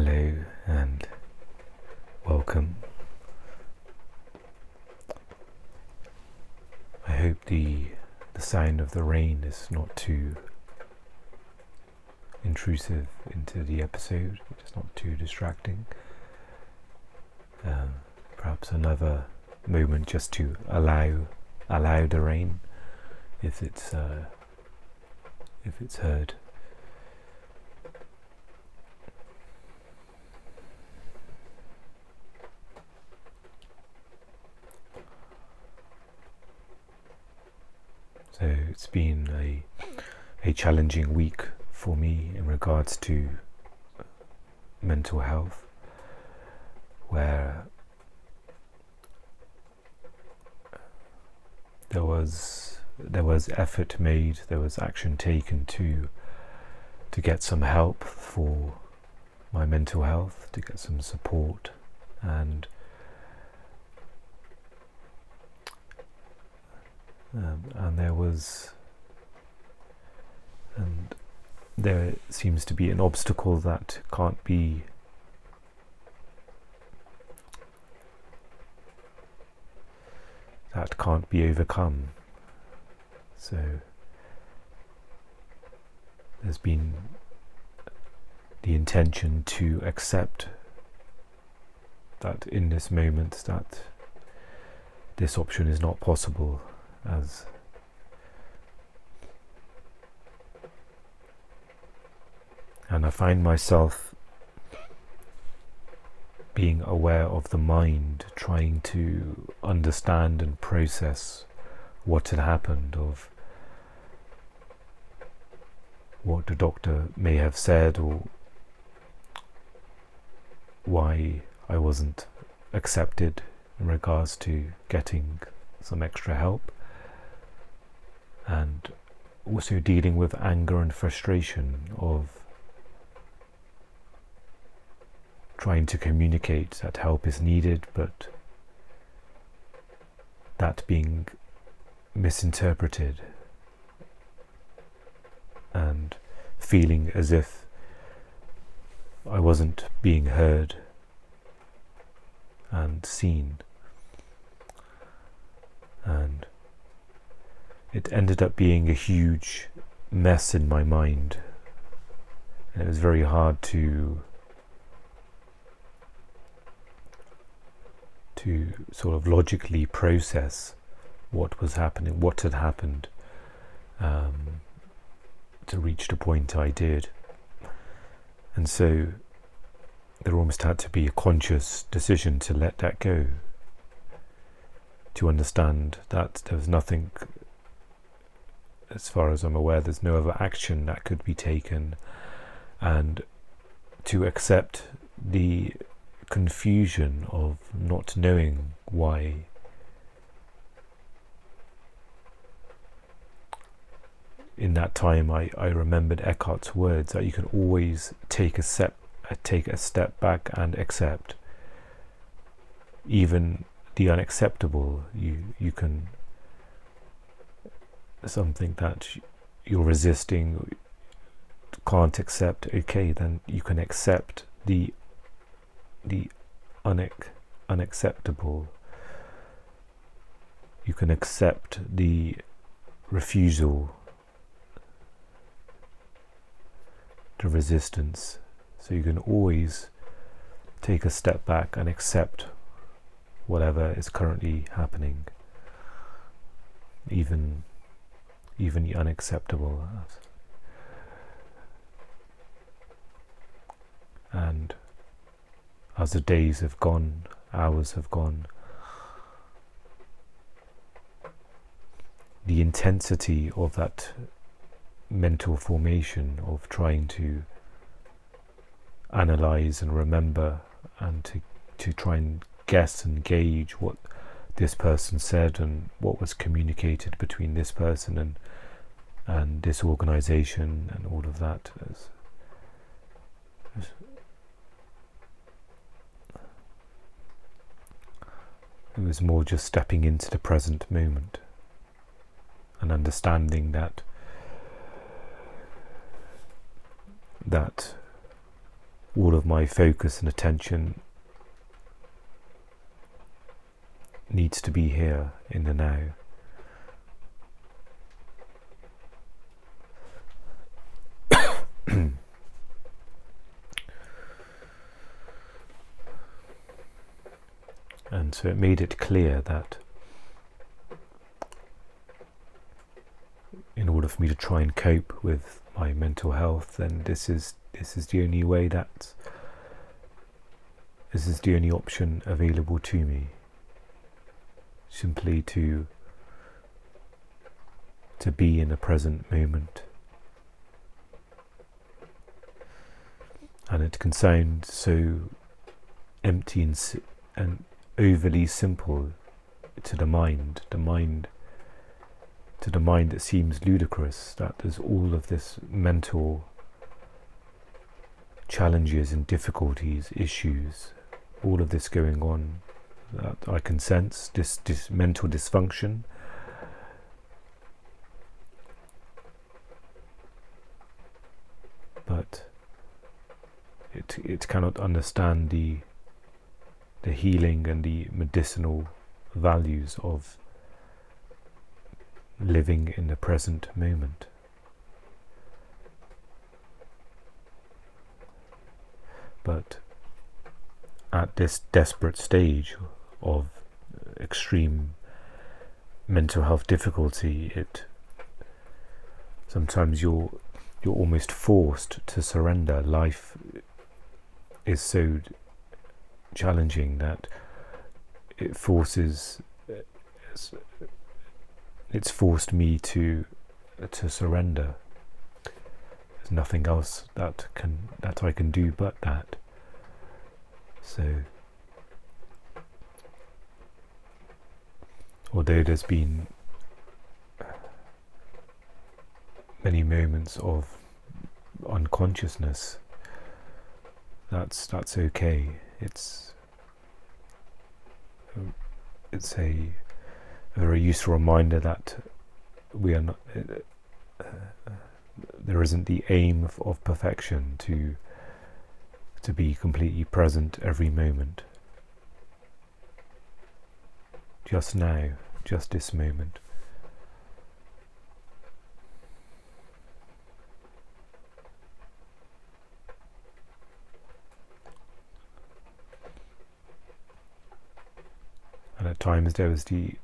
Hello and welcome. I hope the the sound of the rain is not too intrusive into the episode. It's not too distracting. Um, perhaps another moment just to allow allow the rain if it's uh, if it's heard. So it's been a a challenging week for me in regards to mental health, where there was there was effort made, there was action taken to to get some help for my mental health, to get some support, and um, and there was and there seems to be an obstacle that can't be that can't be overcome. So there's been the intention to accept that in this moment that this option is not possible as and I find myself being aware of the mind, trying to understand and process what had happened, of what the doctor may have said, or why I wasn't accepted in regards to getting some extra help, and also dealing with anger and frustration of trying to communicate that help is needed, but that being misinterpreted and feeling as if I wasn't being heard and seen. And it ended up being a huge mess in my mind. And it was very hard to to sort of logically process what was happening, what had happened, um, to reach the point I did. And so there almost had to be a conscious decision to let that go, to understand that there was nothing, as far as I'm aware, there's no other action that could be taken, and to accept the confusion of not knowing why in that time I, I remembered Eckhart's words that you can always take a step uh, take a step back and accept. Even the unacceptable you you can something that you're resisting can't accept okay then you can accept the the unac- unacceptable. You can accept the refusal, the resistance. So you can always take a step back and accept whatever is currently happening, even even the unacceptable. And as the days have gone, hours have gone. The intensity of that mental formation of trying to analyze and remember and to, to try and guess and gauge what this person said and what was communicated between this person and and this organization and all of that It was more just stepping into the present moment and understanding that that all of my focus and attention needs to be here in the now. and so it made it clear that in order for me to try and cope with my mental health, then this is this is the only way that this is the only option available to me. Simply to to be in the present moment. And it can sound so empty and, and overly simple to the mind. The mind to the mind it seems ludicrous that there's all of this mental challenges and difficulties, issues, all of this going on that I can sense, this, this mental dysfunction. But it, it cannot understand the, the healing and the medicinal values of living in the present moment. But at this desperate stage of uh, extreme mental health difficulty, it sometimes you're you're almost forced to surrender. Life is so challenging that it forces uh, it's forced me to to surrender. There's nothing else that can that I can do but that. So although there's been many moments of unconsciousness, that's that's okay. It's it's a a very useful reminder that we are not. Uh, uh, there isn't the aim of, of perfection to to be completely present every moment. Just now, just this moment. And at times there was the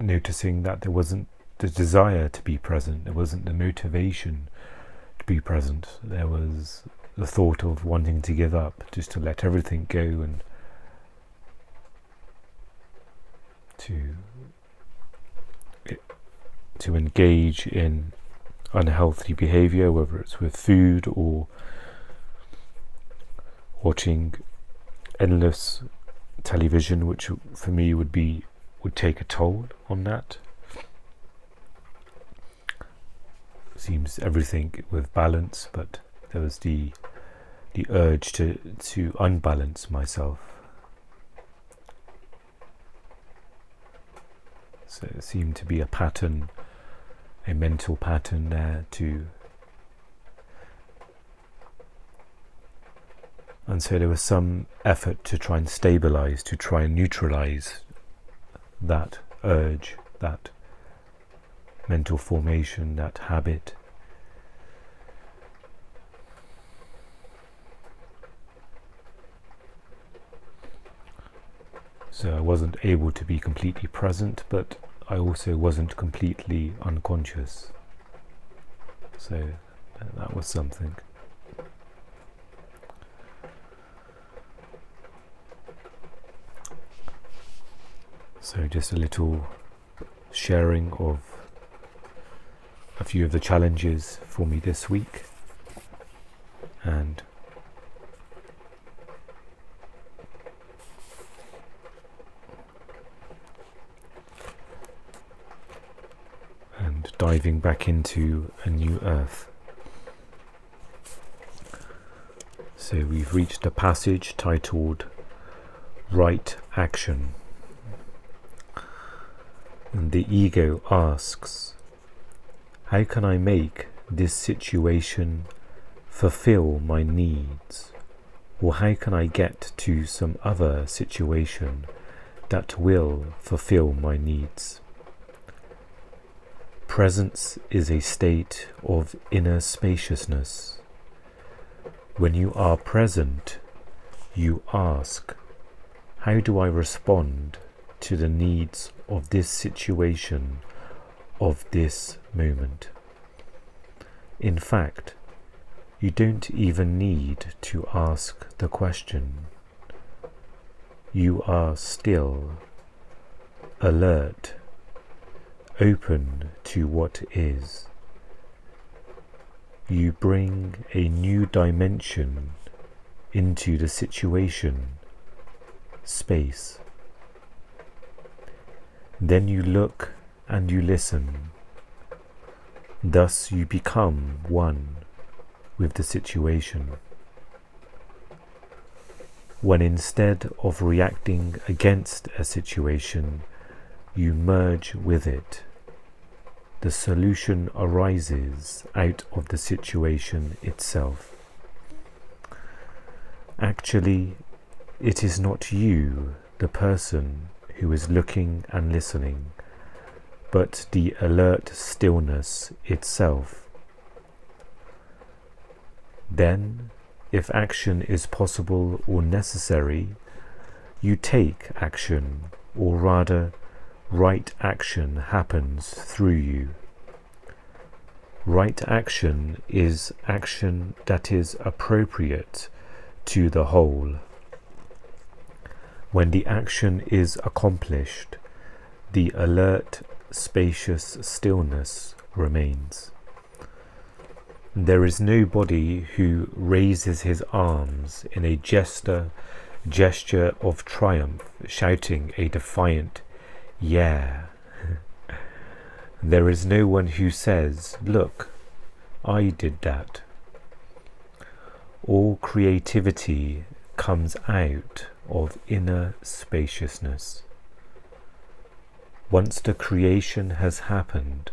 noticing that there wasn't the desire to be present, there wasn't the motivation to be present, there was the thought of wanting to give up, just to let everything go and to to engage in unhealthy behavior, whether it's with food or watching endless television, which for me would be would take a toll on that. Seems everything with balance, but there was the the urge to to unbalance myself. So it seemed to be a pattern, a mental pattern there to and so there was some effort to try and stabilize, to try and neutralize that urge, that mental formation, that habit. So I uh, wasn't able to be completely present, but I also wasn't completely unconscious. So that was something. So, just a little sharing of a few of the challenges for me this week and and diving back into a new earth. So we've reached a passage titled Right Action. And the ego asks, How can I make this situation fulfill my needs? Or how can I get to some other situation that will fulfill my needs? Presence is a state of inner spaciousness. When you are present, you ask, How do I respond to the needs of this situation, of this moment? In fact, you don't even need to ask the question. You are still alert, open to what is. You bring a new dimension into the situation, space. Then you look and you listen. Thus you become one with the situation. When instead of reacting against a situation, you merge with it, the solution arises out of the situation itself. Actually, it is not you, the person, who is looking and listening, but the alert stillness itself then, if action is possible or necessary, you take action, or rather, right action happens through you. Right action is action that is appropriate to the whole. When the action is accomplished, the alert, spacious stillness remains. There is nobody who raises his arms in a gesture, gesture of triumph, shouting a defiant, Yeah. there is no one who says, Look, I did that. All creativity comes out of inner spaciousness. Once the creation has happened,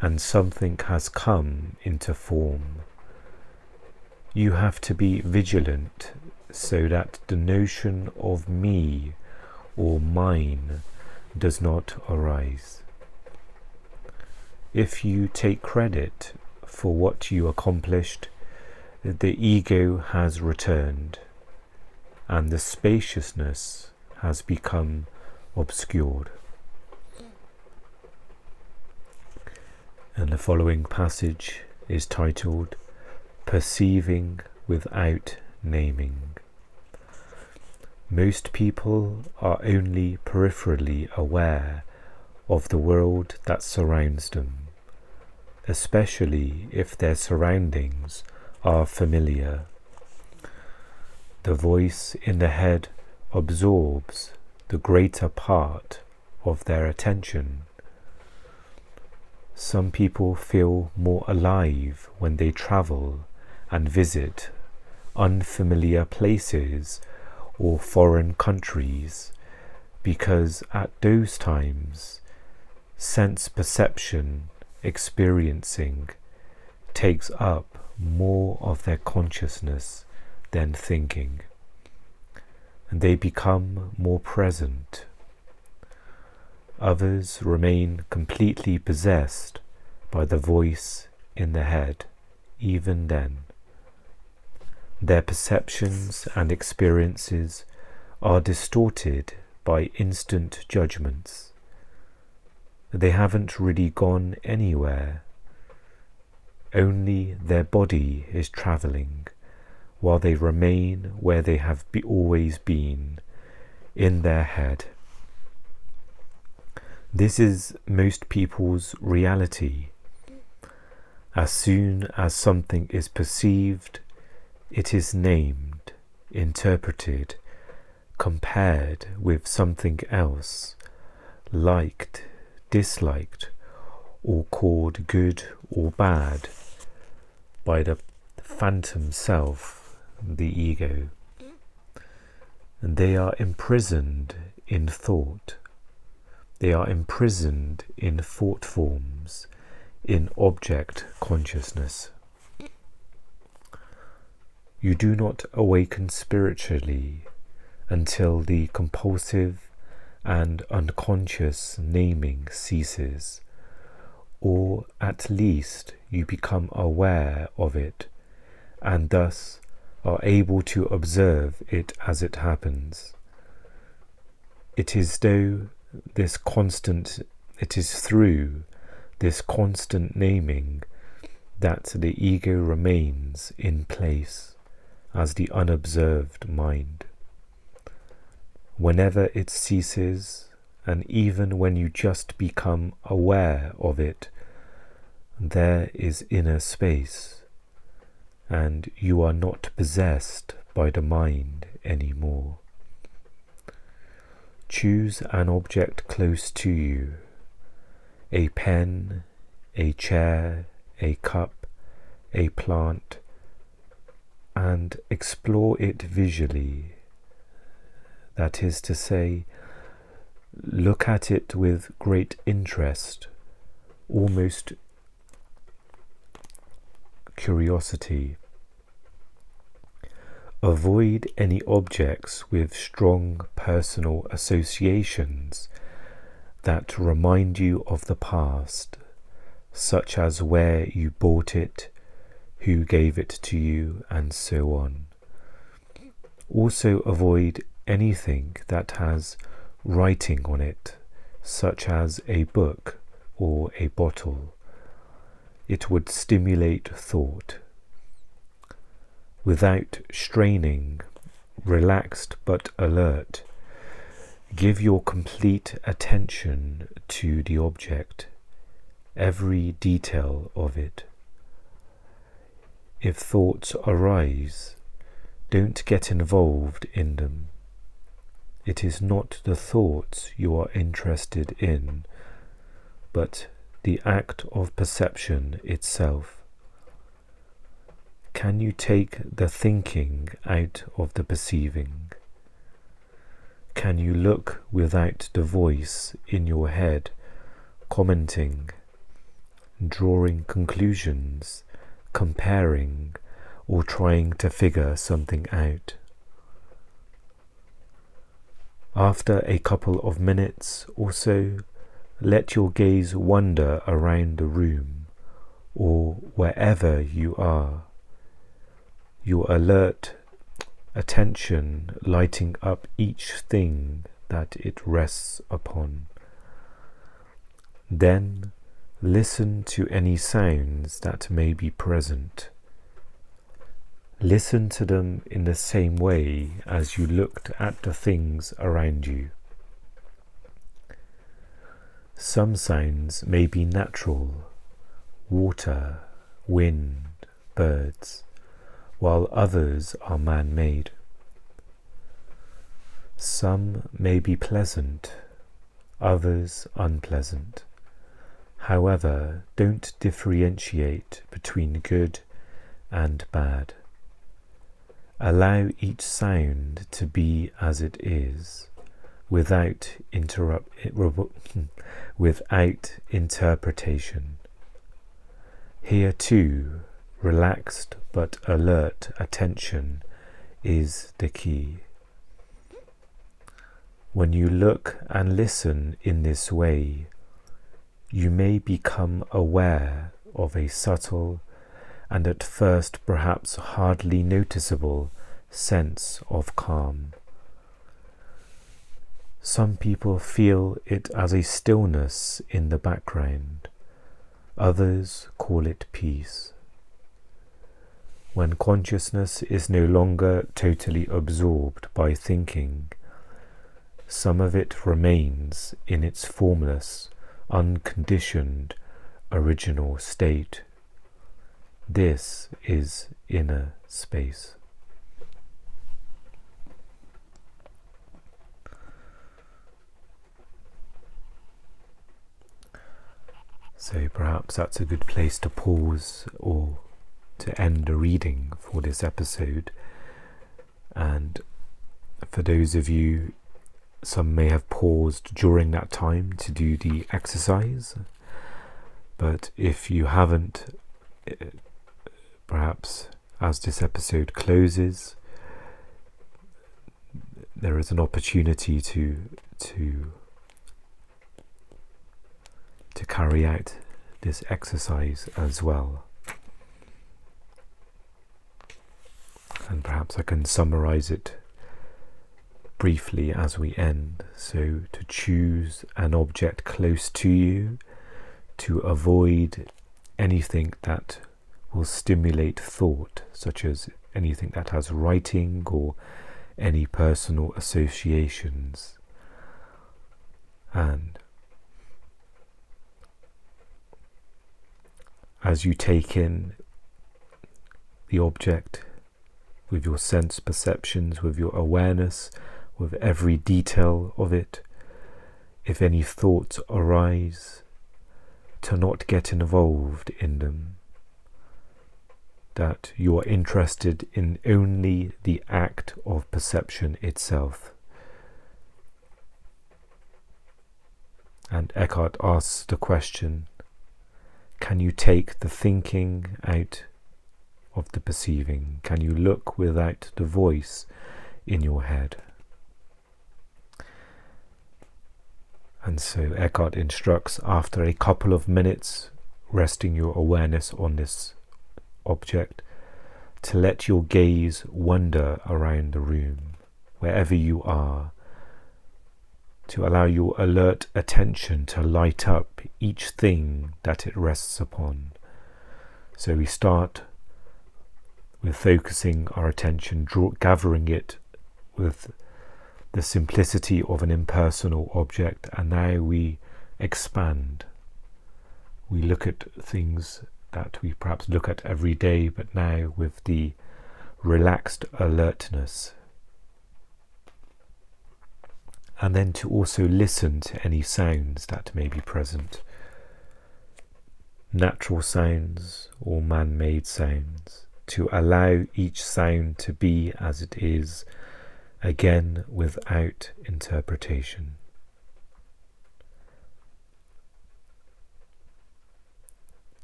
and something has come into form. You have to be vigilant so that the notion of me or mine does not arise. If you take credit for what you accomplished, the ego has returned and the spaciousness has become obscured. And the following passage is titled Perceiving Without Naming. Most people are only peripherally aware of the world that surrounds them, especially if their surroundings are familiar. The voice in the head absorbs the greater part of their attention some people feel more alive when they travel and visit unfamiliar places or foreign countries because at those times sense perception experiencing takes up more of their consciousness than thinking and they become more present Others remain completely possessed by the voice in the head, even then. Their perceptions and experiences are distorted by instant judgments. They haven't really gone anywhere. Only their body is travelling, while they remain where they have be always been, in their head. This is most people's reality. As soon as something is perceived, it is named, interpreted, compared with something else, liked, disliked, or called good or bad by the phantom self, the ego. They are imprisoned in thought they are imprisoned in thought forms, in object consciousness. You do not awaken spiritually until the compulsive and unconscious naming ceases, or at least you become aware of it and thus are able to observe it as it happens. It is though this constant, it is through this constant naming that the ego remains in place as the unobserved mind. Whenever it ceases, and even when you just become aware of it, there is inner space, and you are not possessed by the mind anymore. Choose an object close to you a pen, a chair, a cup, a plant, and explore it visually. That is to say, look at it with great interest, almost curiosity. Avoid any objects with strong personal associations that remind you of the past, such as where you bought it, who gave it to you, and so on. Also, avoid anything that has writing on it, such as a book or a bottle. It would stimulate thought. Without straining, relaxed but alert, give your complete attention to the object, every detail of it. If thoughts arise, don't get involved in them. It is not the thoughts you are interested in, but the act of perception itself. Can you take the thinking out of the perceiving? Can you look without the voice in your head commenting, drawing conclusions? Comparing, or trying to figure something out. After a couple of minutes or so, let your gaze wander around the room or wherever you are, your alert attention lighting up each thing that it rests upon. Then Listen to any sounds that may be present. Listen to them in the same way as you looked at the things around you. Some sounds may be natural water, wind, birds, while others are man made. Some may be pleasant, others unpleasant. However, don't differentiate between good and bad. Allow each sound to be as it is, without interrupt, without interpretation. Here too, relaxed but alert attention is the key. When you look and listen in this way, you may become aware of a subtle and at first perhaps hardly noticeable sense of calm. Some people feel it as a stillness in the background, others call it peace. When consciousness is no longer totally absorbed by thinking, some of it remains in its formless unconditioned original state. This is inner space. So perhaps that's a good place to pause or to end the reading for this episode. And for those of you some may have paused during that time to do the exercise, but if you haven't, eh, perhaps as this episode closes, there is an opportunity to to to carry out this exercise as well. And perhaps I can summarize it briefly as we end. So, to choose an object close to you, to avoid anything that will stimulate thought, such as anything that has writing or any personal associations. And as you take in the object with your sense perceptions, with your awareness, with every detail of it, if any thoughts arise, to not get involved in them. That you are interested in only the act of perception itself. And Eckhart asks the question can you take the thinking out of the perceiving? Can you look without the voice in your head? And so Eckhart instructs after a couple of minutes resting your awareness on this object to let your gaze wander around the room, wherever you are, to allow your alert attention to light up each thing that it rests upon. So we start with focusing our attention, draw, gathering it with the simplicity of an impersonal object, and now we expand. We look at things that we perhaps look at every day, but now with the relaxed alertness. And then to also listen to any sounds that may be present. Natural sounds or man made sounds, to allow each sound to be as it is, again without interpretation.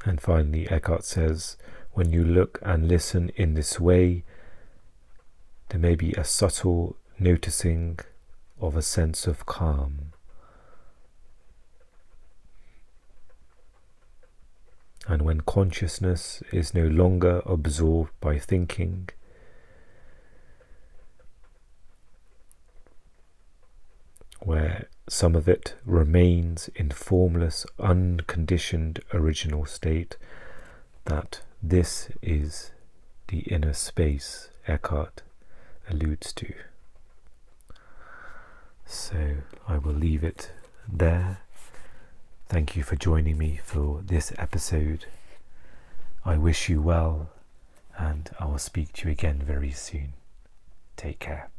And finally, Eckhart says, when you look and listen in this way, there may be a subtle noticing of a sense of calm. And when consciousness is no longer absorbed by thinking, where some of it remains in formless, unconditioned original state, that this is the inner space Eckhart alludes to. So I will leave it there. Thank you for joining me for this episode. I wish you well, and I will speak to you again very soon. Take care.